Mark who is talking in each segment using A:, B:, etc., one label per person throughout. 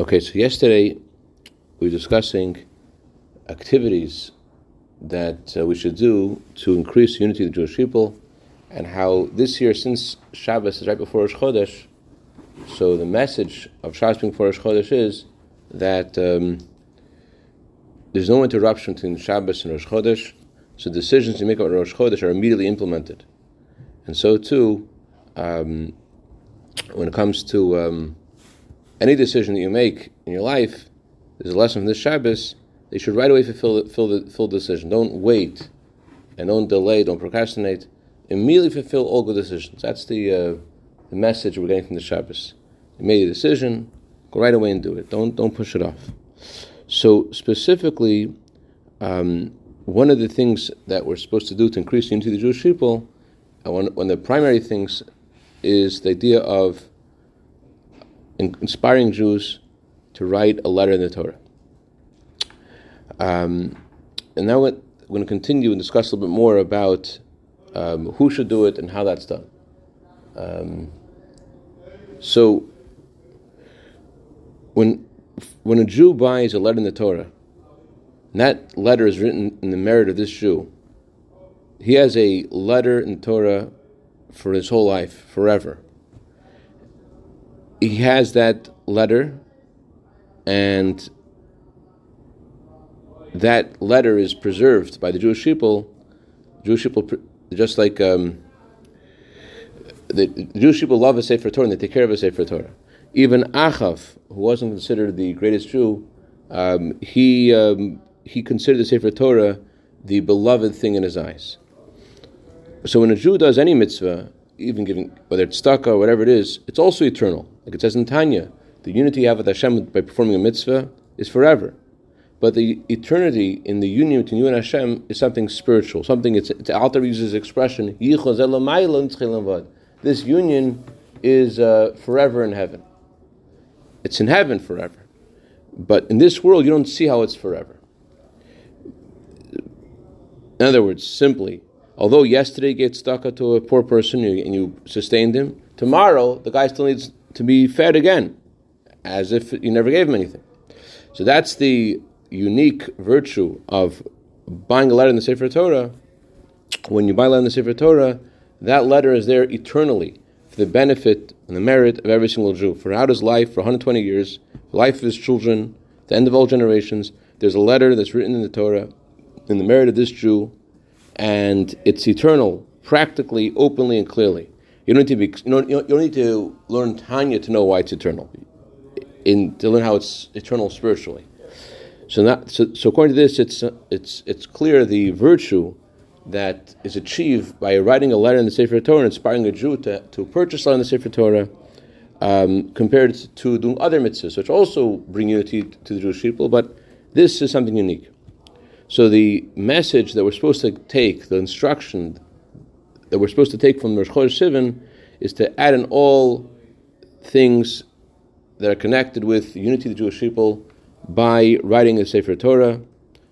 A: Okay, so yesterday we were discussing activities that uh, we should do to increase unity of the Jewish people, and how this year, since Shabbos is right before Rosh Chodesh, so the message of Shabbos being before Rosh Chodesh is that um, there's no interruption between Shabbos and Rosh Chodesh, so decisions you make about Rosh Chodesh are immediately implemented. And so too, um, when it comes to um, any decision that you make in your life, there's a lesson from this Shabbos, they should right away fulfill the, fill the full decision. Don't wait and don't delay, don't procrastinate. Immediately fulfill all good decisions. That's the, uh, the message we're getting from the Shabbos. You made a decision, go right away and do it. Don't, don't push it off. So, specifically, um, one of the things that we're supposed to do to increase unity of the Jewish people, one, one of the primary things is the idea of inspiring Jews to write a letter in the Torah. Um, and now we're going to continue and discuss a little bit more about um, who should do it and how that's done. Um, so, when when a Jew buys a letter in the Torah, and that letter is written in the merit of this Jew, he has a letter in Torah for his whole life, forever. He has that letter, and that letter is preserved by the Jewish people. Jewish people, just like um, the, Jewish people love a Sefer Torah and they take care of a Sefer Torah. Even Achav, who wasn't considered the greatest Jew, um, he um, he considered the Sefer Torah the beloved thing in his eyes. So when a Jew does any mitzvah, even giving whether it's tzedakah or whatever it is, it's also eternal. Like it says in Tanya, the unity you have with Hashem by performing a mitzvah is forever. But the eternity in the union between you and Hashem is something spiritual, something it's, it's Alter uses expression, this union is uh, forever in heaven. It's in heaven forever. But in this world, you don't see how it's forever. In other words, simply, although yesterday you get stuck to a poor person and you sustained him, tomorrow the guy still needs to be fed again, as if you never gave him anything. So that's the unique virtue of buying a letter in the Sefer Torah. When you buy a letter in the Sefer Torah, that letter is there eternally for the benefit and the merit of every single Jew. For Throughout his life, for 120 years, life of his children, the end of all generations, there's a letter that's written in the Torah in the merit of this Jew, and it's eternal, practically, openly, and clearly. You don't need to be. You don't, you don't need to learn Tanya to know why it's eternal. In to learn how it's eternal spiritually. So, so, so according to this, it's, it's, it's clear the virtue that is achieved by writing a letter in the Sefer Torah and inspiring a Jew to, to purchase a letter in the Sefer Torah um, compared to doing other mitzvahs, which also bring unity to the Jewish people, but this is something unique. So the message that we're supposed to take, the instruction that we're supposed to take from Rosh Chodesh Sivan, is to add in all things that are connected with the unity of the Jewish people by writing the Sefer Torah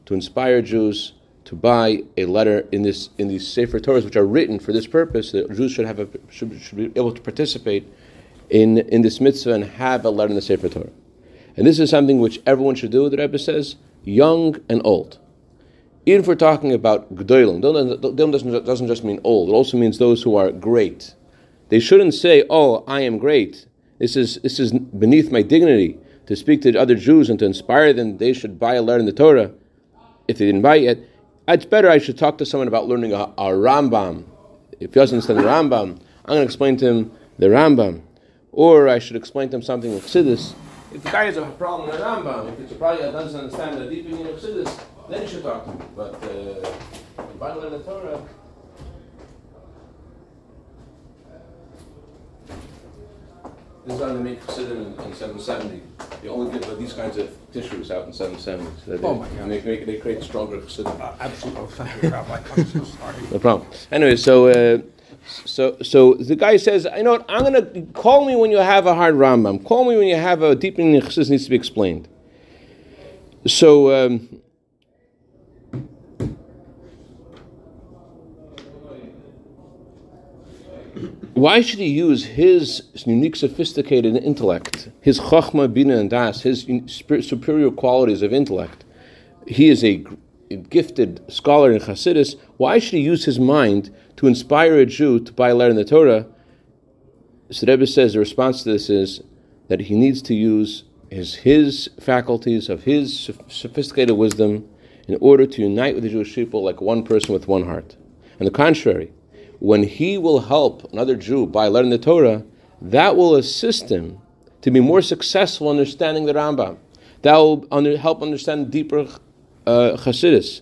A: to inspire Jews to buy a letter in this in these Sefer Torahs, which are written for this purpose. That Jews should have a, should, should be able to participate in in this mitzvah and have a letter in the Sefer Torah. And this is something which everyone should do. The Rebbe says, young and old. Even if we're talking about Gdolim, Gdolim doesn't, doesn't just mean old. It also means those who are great. They shouldn't say, "Oh, I am great." This is this is beneath my dignity to speak to other Jews and to inspire them they should buy a letter in the Torah if they didn't buy it. It's better I should talk to someone about learning a, a Rambam. If he doesn't understand the Rambam, I'm going to explain to him the Rambam. Or I should explain to him something of Chassidus. If the guy has a problem with the Rambam, if it's a problem that doesn't understand the deep meaning of Chassidus, then you should talk to me. But uh, buy a letter in the Torah, This is on the make Chassidim in, in 770. They only give these kinds of tissues out in 770. So they,
B: Oh my God.
A: They, make, they create stronger Chassidim.
B: Uh, Absolutely, oh, thank you, Rabbi. I'm so sorry.
A: No problem. Anyway, so uh, so so the guy says, you know what? I'm gonna call me when you have a hard Rambam. Call me when you have a deep meaning Chassidus needs to be explained. So. Um, why should he use his unique, sophisticated intellect, his chachma, bina, and das, his superior qualities of intellect? He is a gifted scholar in Hasidus. Why should he use his mind to inspire a Jew to buy a letter in the Torah? Rebbe says the response to this is that he needs to use his, his faculties of his sophisticated wisdom in order to unite with the Jewish people like one person with one heart. On the contrary, when he will help another Jew by learning the Torah, that will assist him to be more successful understanding the Rambam. That will under, help understand deeper uh, Chassidus.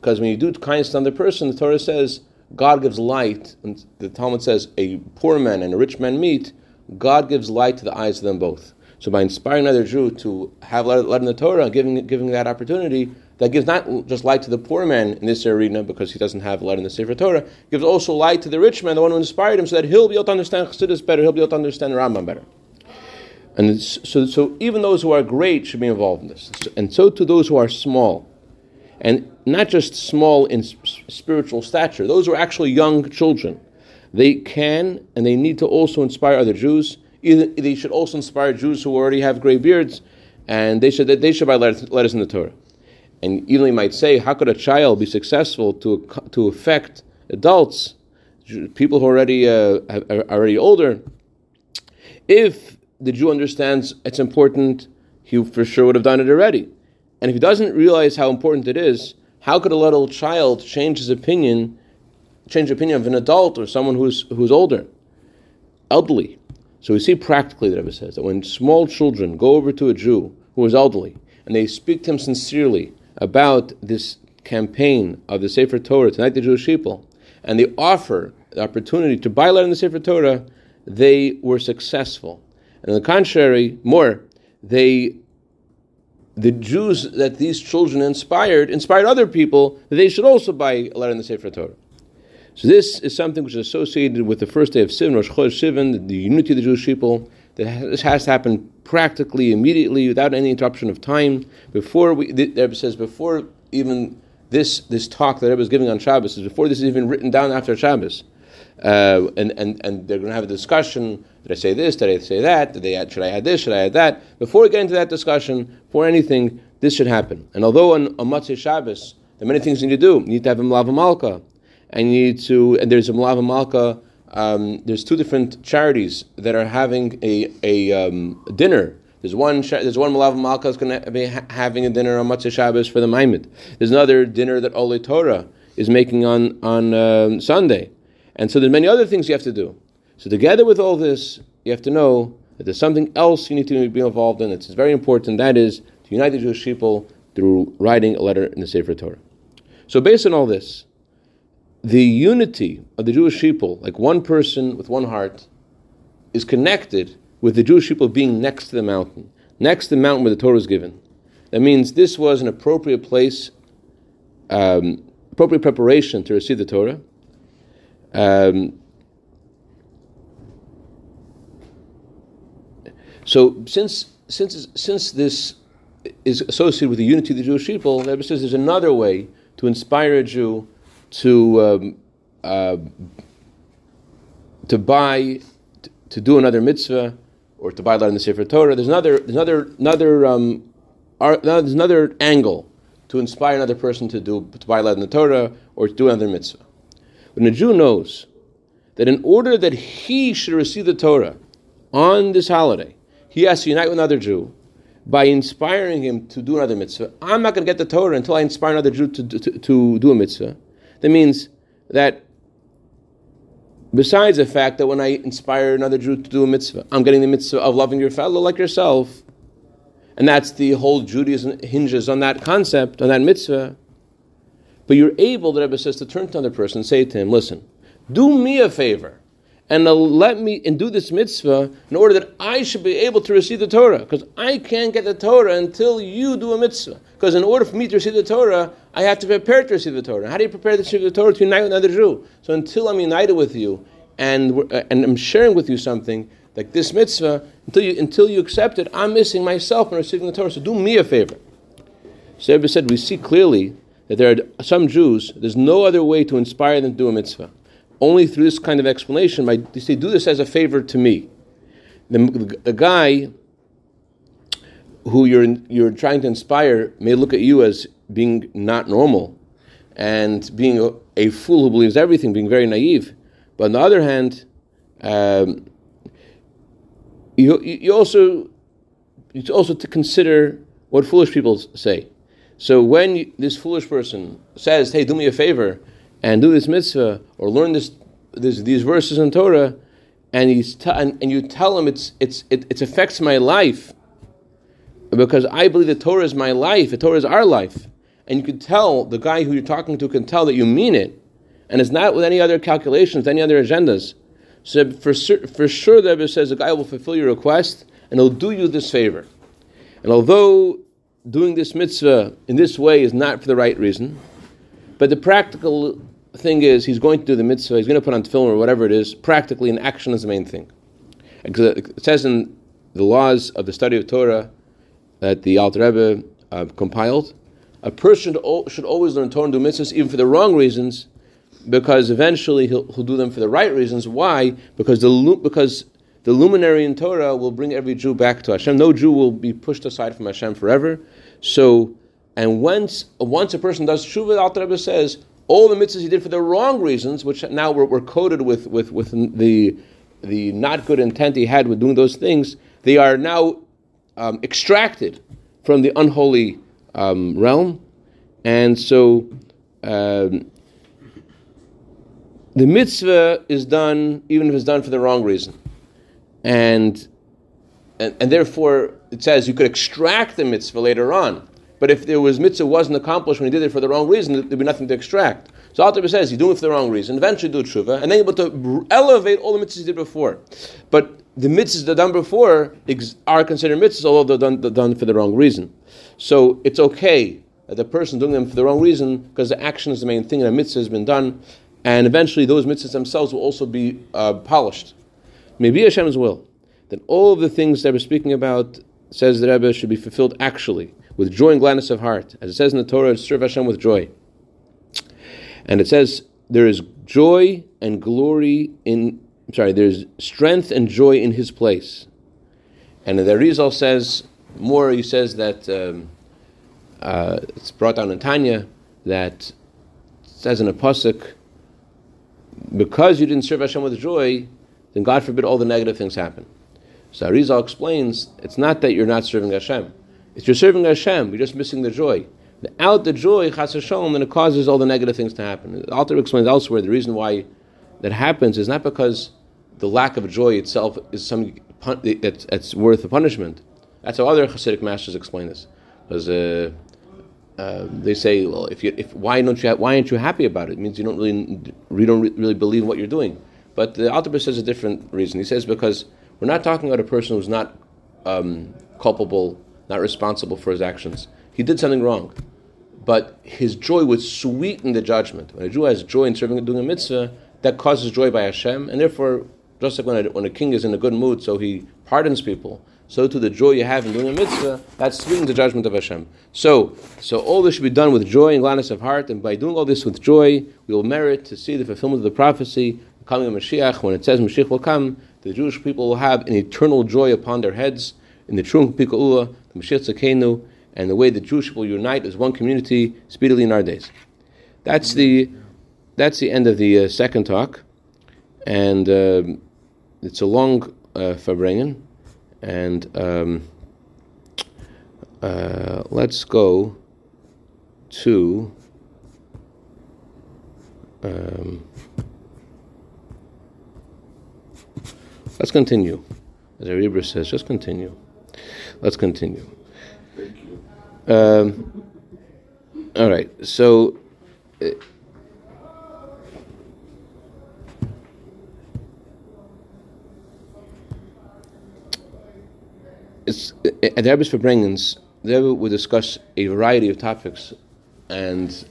A: Because when you do kindness to another person, the Torah says God gives light, and the Talmud says a poor man and a rich man meet, God gives light to the eyes of them both. So by inspiring another Jew to have light in the Torah, giving giving that opportunity, that gives not just light to the poor man in this arena because he doesn't have light in the Sefer Torah, gives also light to the rich man, the one who inspired him, so that he'll be able to understand Chassidus better, he'll be able to understand Rambam better. And so, so even those who are great should be involved in this, and so to those who are small, and not just small in spiritual stature, those who are actually young children. They can and they need to also inspire other Jews. Either they should also inspire Jews who already have gray beards, and they should they should buy letters in the Torah. And you might say, how could a child be successful to to affect adults, people who are already uh, are already older? If the Jew understands it's important, he for sure would have done it already. And if he doesn't realize how important it is, how could a little child change his opinion, change the opinion of an adult or someone who's who's older, elderly? So we see practically, the Rebbe says, that when small children go over to a Jew who is elderly and they speak to him sincerely about this campaign of the Sefer Torah to unite the Jewish people, and they offer the opportunity to buy land in the Sefer Torah, they were successful. And on the contrary, more, they the Jews that these children inspired inspired other people that they should also buy a letter in the Sefer Torah. So this is something which is associated with the first day of Sivan, Rosh Chodesh Sivan, the unity of the Jewish people. This has to happen practically, immediately, without any interruption of time. Before we, the Rebbe says, before even this this talk that Rebbe is giving on Shabbos is before this is even written down after Shabbos. Uh, and, and, and they're going to have a discussion. Did I say this? Did I say that? Did they add, should I add this? Should I add that? Before we get into that discussion, before anything, this should happen. And although on, on Motzei Shabbos, there are many things you need to do. You need to have a Malava Malka. And you need to, and there's a Malava Malka, um, there's two different charities that are having a, a um, dinner. There's one, there's one Malav Malka is going to be ha- having a dinner on Motzei Shabbos for the Maimid. There's another dinner that Oholei Torah is making on, on um, Sunday. And so there's many other things you have to do. So together with all this, you have to know that there's something else you need to be involved in. It's very important. That is to unite the Jewish people through writing a letter in the Sefer Torah. So based on all this, the unity of the Jewish people, like one person with one heart, is connected with the Jewish people being next to the mountain, next to the mountain where the Torah is given. That means this was an appropriate place, um, appropriate preparation to receive the Torah. Um, so since since since this is associated with the unity of the Jewish people, the Rebbe says there's another way to inspire a Jew to um, uh, to buy to, do another mitzvah or to buy a lot in the Sefer Torah. There's another there's another another um, there's another angle to inspire another person to do to buy a lot in the Torah or to do another mitzvah. When a Jew knows that in order that he should receive the Torah on this holiday, he has to unite with another Jew by inspiring him to do another mitzvah. I'm not going to get the Torah until I inspire another Jew to, to, to do a mitzvah. That means that besides the fact that when I inspire another Jew to do a mitzvah, I'm getting the mitzvah of loving your fellow like yourself. And that's the whole Judaism hinges on that concept, on that mitzvah. But you're able, the Rebbe says, to turn to another person and say to him, listen, do me a favor and uh, let me and do this mitzvah in order that I should be able to receive the Torah. Because I can't get the Torah until you do a mitzvah. Because in order for me to receive the Torah, I have to prepare to receive the Torah. How do you prepare to receive the Torah? To unite with another Jew. So until I'm united with you and, uh, and I'm sharing with you something, like this mitzvah, until you, until you accept it, I'm missing myself in receiving the Torah. So do me a favor. So said, we see clearly that there are some Jews, there's no other way to inspire them to do a mitzvah. only through this kind of explanation, by they say, do this as a favor to me. The, the, the guy who you're you're trying to inspire may look at you as being not normal and being a, a fool who believes everything, being very naive. But on the other hand, um, you, you also it's also to consider what foolish people say. So when you, this foolish person says, "Hey, do me a favor and do this mitzvah or learn this, this these verses in Torah," and, he's t- and, and you tell him it's it's it, it affects my life because I believe the Torah is my life, the Torah is our life, and you can tell the guy who you're talking to can tell that you mean it, and it's not with any other calculations, any other agendas. So for, for sure, the Rebbe says the guy will fulfill your request and he'll do you this favor. And although doing this mitzvah in this way is not for the right reason, but the practical thing is he's going to do the mitzvah, he's going to put on tefillin or whatever it is, practically in action is the main thing. It says in the laws of the study of Torah that the Alter Rebbe uh, compiled, a person should always learn Torah and do mitzvahs even for the wrong reasons, because eventually he'll, he'll do them for the right reasons. Why? Because the because the luminary in Torah will bring every Jew back to Hashem. No Jew will be pushed aside from Hashem forever. So, and once once a person does tshuva, Alter Rebbe says all the mitzvahs he did for the wrong reasons, which now were, were coded with, with, with the the not good intent he had with doing those things, they are now um, extracted from the unholy um, realm, and so um, the mitzvah is done even if it's done for the wrong reason, and, and and, therefore it says you could extract the mitzvah later on. But if there was mitzvah wasn't accomplished when he did it for the wrong reason, there'd be nothing to extract. So Alter says you do it for the wrong reason, eventually do tshuva, and then you're able to elevate all the mitzvahs you did before. But the mitzvahs that are done before are considered mitzvahs, although they're done, they're done for the wrong reason. So it's okay that the person doing them for the wrong reason, because the action is the main thing, and a mitzvah has been done, and eventually those mitzvahs themselves will also be uh, polished. Maybe Hashem's will. Then all of the things that we're speaking about, says the Rebbe, should be fulfilled actually, with joy and gladness of heart. As it says in the Torah, serve Hashem with joy. And it says, there is joy and glory in, I'm sorry, there's strength and joy in his place. And the Arizal says, more, he says that, um, uh, it's brought down in Tanya, that says in a pasuk, because you didn't serve Hashem with joy, then God forbid all the negative things happen. So Arizal explains it's not that you're not serving Hashem, it's you're serving Hashem, you're just missing the joy. Without the joy, chas Hashem, then it causes all the negative things to happen. The Alter explains elsewhere the reason why that happens is not because the lack of joy itself is some it's, it's worth a punishment. That's how other Hasidic masters explain this. Because uh, uh, they say, well, if you, if why don't you, why aren't you happy about it? It means you don't really, you don't really believe what you're doing. But the Alter says a different reason. He says because we're not talking about a person who's not um, culpable, not responsible for his actions. He did something wrong, but his joy would sweeten the judgment. When a Jew has joy in serving and doing a mitzvah, that causes joy by Hashem, and therefore, just like when a, when a king is in a good mood, so he pardons people so to the joy you have in doing a mitzvah, that sweetens the judgment of Hashem. So, so all this should be done with joy and gladness of heart, and by doing all this with joy, we will merit to see the fulfillment of the prophecy, the coming of Mashiach. When it says Mashiach will come, the Jewish people will have an eternal joy upon their heads in the true Pikaula, the Mashiach Tzidkeinu, and the way the Jewish people unite as one community speedily in our days. That's the that's the end of the uh, second talk, and uh, it's a long uh. And um, uh, let's go to um, let's continue. As Aribra says, just continue. Let's continue. Um, all right. So. Uh, it's at the Rebbe's Farbrengens, the Rebbe would discuss a variety of topics and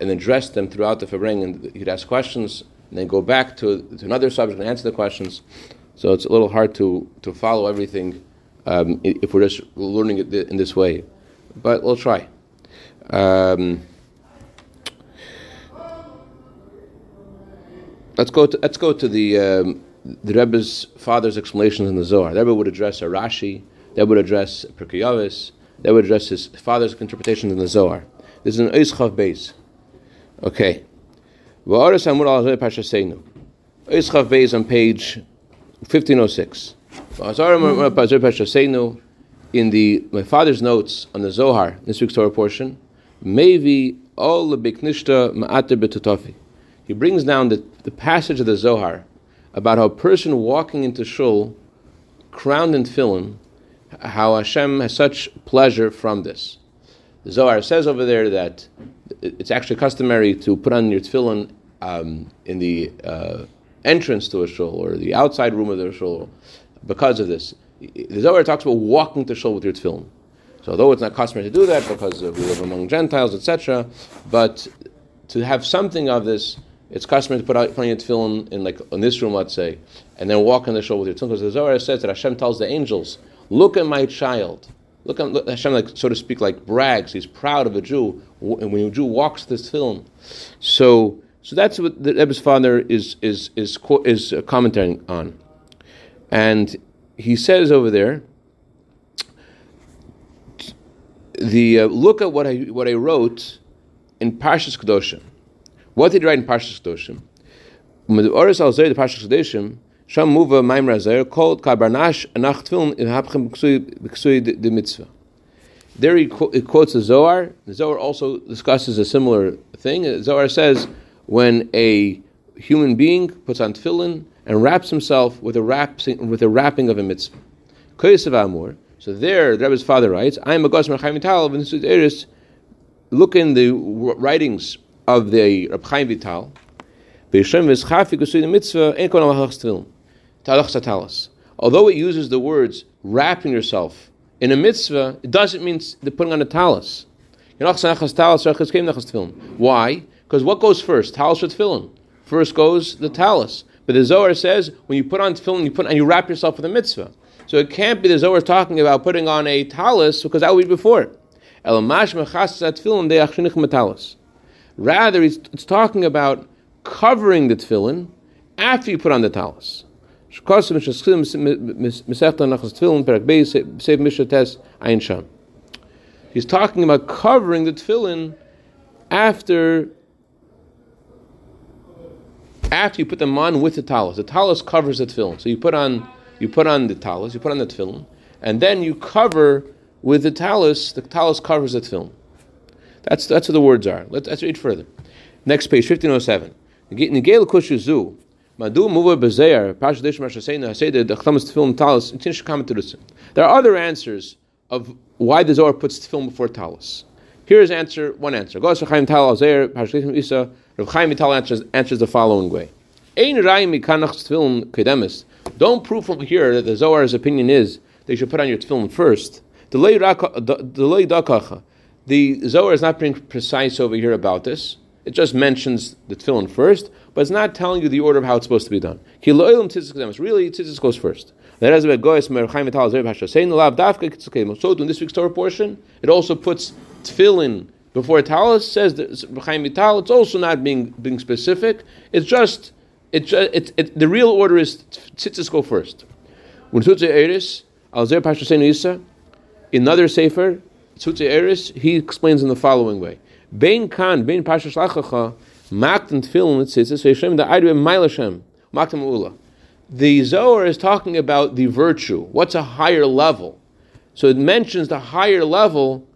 A: and address them throughout the Farbrengen. He'd ask questions and then go back to, to another subject and answer the questions. So it's a little hard to, to follow everything um, if we're just learning it in this way. But we'll try. Um, let's go to let's go to the um, the Rebbe's father's explanations in the Zohar. The Rebbe would address a Rashi. That would address Pirkei Avos. That would address his father's interpretations in the Zohar. This is an Eischav base. Okay. V'aras amur al Pashaseinu. Eischav base on page 1506. In the my father's notes on the Zohar, this week's Torah portion, Maybe all the biknishta ma'ater betutofi. He brings down the, the passage of the Zohar about how a person walking into shul, crowned in tefillin, how Hashem has such pleasure from this. The Zohar says over there that it's actually customary to put on your tefillin um, in the uh, entrance to a shul or the outside room of the shul because of this. The Zohar talks about walking to shul with your tefillin. So although it's not customary to do that because we live among Gentiles, etc., but to have something of this, it's customary to put out plenty tefillin in like in this room, let's say, and then walk in the shul with your tefillin. Because the Zohar says that Hashem tells the angels, "Look at my child." Look at look, Hashem, like so to speak, like brags. He's proud of a Jew, and when a Jew walks this film, so so that's what the Rebbe's father is is is is commenting on, and he says over there the uh, look at what I what I wrote in Parshas Kedoshim. What did he write in Parshas Kedoshim? Oris al the Parshas Kedoshim. Sham muva maimra zer called kabarnash anach tefillin in hapchem b'ksui de mitzvah. There he, quotes the Zohar. The Zohar also discusses a similar thing. The Zohar says when a human being puts on tefillin and wraps himself with a, wrap, with a wrapping of a mitzvah. Koyesav Amur, so there, the Rebbe's father writes, I am a Gosmer Chaim Vital, this is Eris. Look in the writings of the Reb Chaim Vital. Although it uses the words wrapping yourself in a mitzvah, it doesn't mean the putting on a talis. Why? Because what goes first? Talis or tefillin? First goes the talis. But the Zohar says when you put on tefillin, you put and you wrap yourself with a mitzvah. So it can't be the Zohar talking about putting on a talis because that would be before. Rather, it's talking about covering the tefillin after you put on the talis. He's talking about covering the tefillin after after you put them on with the talis. The talis covers the tefillin. So you put on you put on the talus, you put on the tefillin, and then you cover with the talus. The talus covers the tefillin. That's that's what the words are. Let's, let's read further. Next page, fifteen oh seven. There are other answers of why the Zohar puts tefillin before talus. Here's answer one answer. Gos Chaim Tal Isa. Rav Chaim Vital answers answers the following way. Ein mikanach tefillin kedemis. Don't prove from here that the Zohar's opinion is they should put on your tefillin first. The Zohar is not being precise over here about this. It just mentions the tefillin first, but it's not telling you the order of how it's supposed to be done. Really, tzitzis goes first. So in this week's Torah portion, it also puts tefillin before talis. Says that it's also not being being specific. It's just it, uh, it, it, the real order is tzitzis go first. When Eris, another Sefer, Tzutze Eris, he explains in the following way. Bein kan, bein Pashash Lachacha, makten tefillin tzitzis, ve'yishem da'aydu emaylashem, makten ula. The Zohar is talking about the virtue. What's a higher level? So it mentions the higher level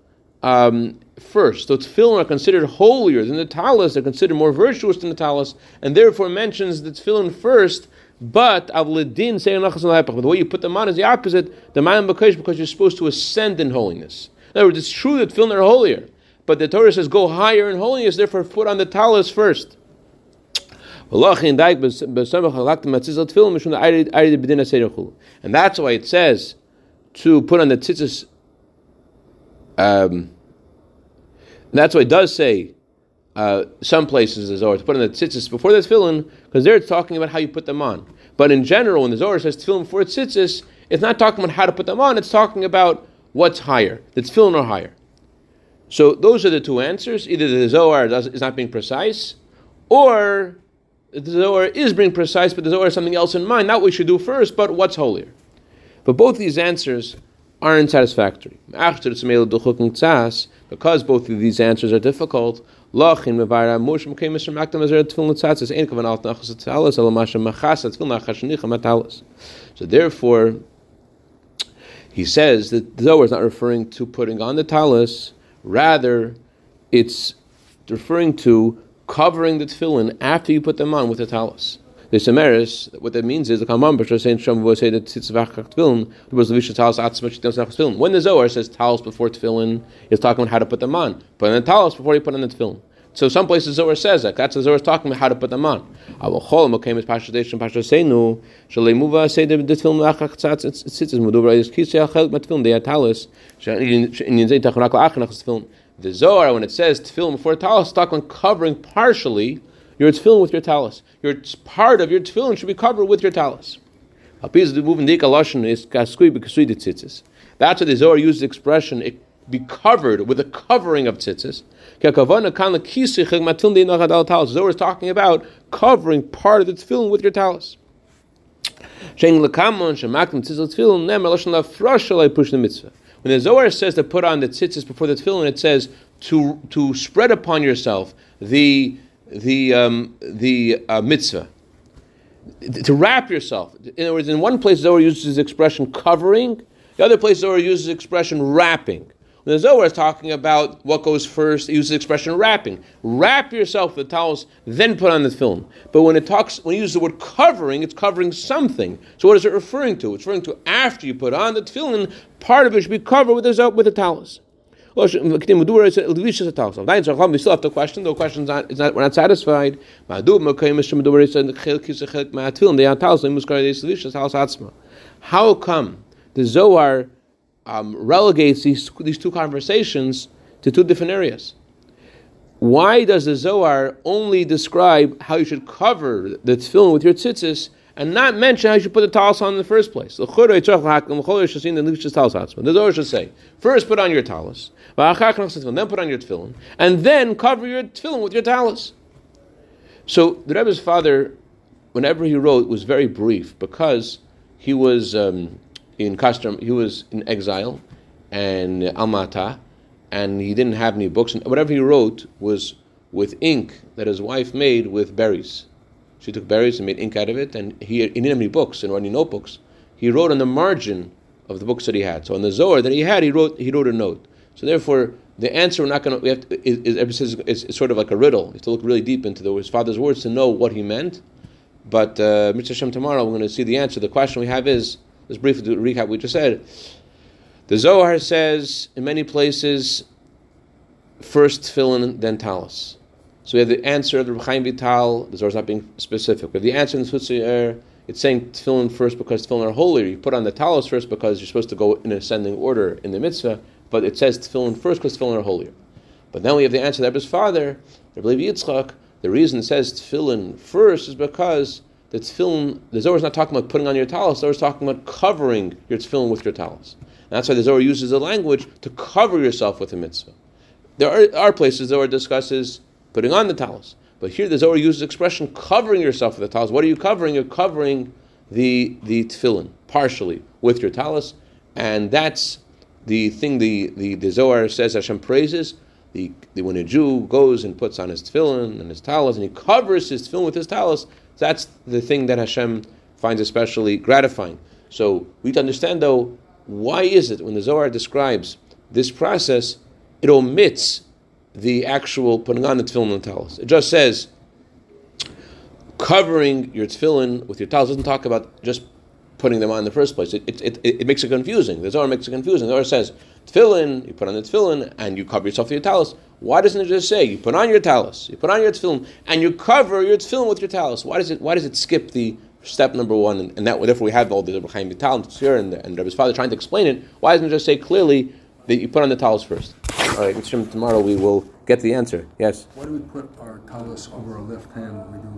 A: um, first. So tefillin are considered holier than the talis, they're considered more virtuous than the talis, and therefore mentions the tefillin first. But avledin say the way you put them on is the opposite. The b'kodesh because you're supposed to ascend in holiness. In other words, it's true that tefillin are holier, but the Torah says go higher in holiness. Therefore, put on the talis first. And that's why it says to put on the tzitzis. Um, that's why it does say uh, some places the Zohar to put on the tzitzis before the tefillin, because there it's talking about how you put them on. But in general, when the Zohar says tefillin before tzitzis, it's not talking about how to put them on, it's talking about what's higher. The tefillin are higher. So those are the two answers. Either the Zohar does, is not being precise, or the Zohar is being precise, but the Zohar has something else in mind. Not what we should do first, but what's holier. But both these answers aren't satisfactory. Because both of these answers are difficult, so therefore, he says that the Zohar is not referring to putting on the talus, rather, it's referring to covering the tefillin after you put them on with the talus. The Semeris, what that means is the Kamam Bashar saying Shem will say that tefillin was the Visha talis. When the Zohar says talis before tefillin, he's talking about how to put them on. Put on the talis before you put on the tefillin. So some places Zohar says that. That's the Zohar is talking about how to put them on. The talis Zohar when it says tefillin before talis, talking about covering partially your tefillin with your talis. Your part of your tefillin should be covered with your talus. That's what the Zohar uses the expression, be covered with a covering of tzitzis. Zohar is talking about covering part of the tefillin with your talus. When the Zohar says to put on the tzitzis before the tefillin, it says to, to spread upon yourself the the um, the uh, mitzvah to wrap yourself. In other words, in one place Zohar uses the expression covering, the other place Zohar uses the expression wrapping. The Zohar is talking about what goes first, it uses the expression wrapping. Wrap yourself with the talis, then put on the tefillin. But when it talks, when you use the word covering, it's covering something. So what is it referring to? It's referring to after you put on the tefillin, part of it should be covered with the, with the talis. We still have the question. The question is not we're not satisfied. How come the Zohar um, relegates these, these two conversations to two different areas? Why does the Zohar only describe how you should cover the tefillin with your tzitzis and not mention how you should put the talis on in the first place. The Zohar should say, first put on your talis, then put on your tefillin, and then cover your tefillin with your talis. So the Rebbe's father, whenever he wrote, was very brief because he was um, in custom, he was in exile and Alma-Ata, and he didn't have any books. And whatever he wrote was with ink that his wife made with berries. She took berries and made ink out of it, and he, he didn't have any books and any notebooks. He wrote on the margin of the books that he had. So on the Zohar that he had, he wrote he wrote a note. So therefore, the answer we're not going to we have to, is, is, is, is, sort of like a riddle. You have to look really deep into the, his father's words to know what he meant. But uh, Mitzvah Hashem tomorrow we're going to see the answer. The question we have is let's briefly recap what we just said. The Zohar says in many places, first tefillin, then talis. So we have the answer of the Chaim Vital, the Zohar is not being specific. We have the answer in the Tzutzi it's saying tefillin first because tefillin are holier. You put on the talis first because you're supposed to go in ascending order in the mitzvah, but it says tefillin first because tefillin are holier. But then we have the answer of Rebbe's father, Rebbe Levi Yitzchak. The reason it says tefillin first is because the tefillin, the Zohar is not talking about putting on your talis, the Zohar is talking about covering your tefillin with your talis. And that's why the Zohar uses the language to cover yourself with a mitzvah. There are, are places the Zohar discusses putting on the talis. But here the Zohar uses the expression covering yourself with the talis. What are you covering? You're covering the the tefillin partially with your talis, and that's the thing the, the, the Zohar says Hashem praises. The, the, when a Jew goes and puts on his tefillin and his talis and he covers his tefillin with his talis, that's the thing that Hashem finds especially gratifying. So we need to understand though, why is it when the Zohar describes this process, it omits the actual putting on the tefillin and talis. It just says covering your tefillin with your talis. It doesn't talk about just putting them on in the first place. It, it, it, it makes it confusing. The Zohar makes it confusing. The Zohar says tefillin, you put on the tefillin, and you cover yourself with your talis. Why doesn't it just say you put on your talis, you put on your tefillin, and you cover your tefillin with your talis? Why does it Why does it skip the step number one? And, and that therefore we have all the Chaim Vital here and and Rebbe's father trying to explain it. Why doesn't it just say clearly that you put on the talis first? All right, Mr. tomorrow we will get the answer. Yes?
C: Why do we put our talus over our left hand when we do,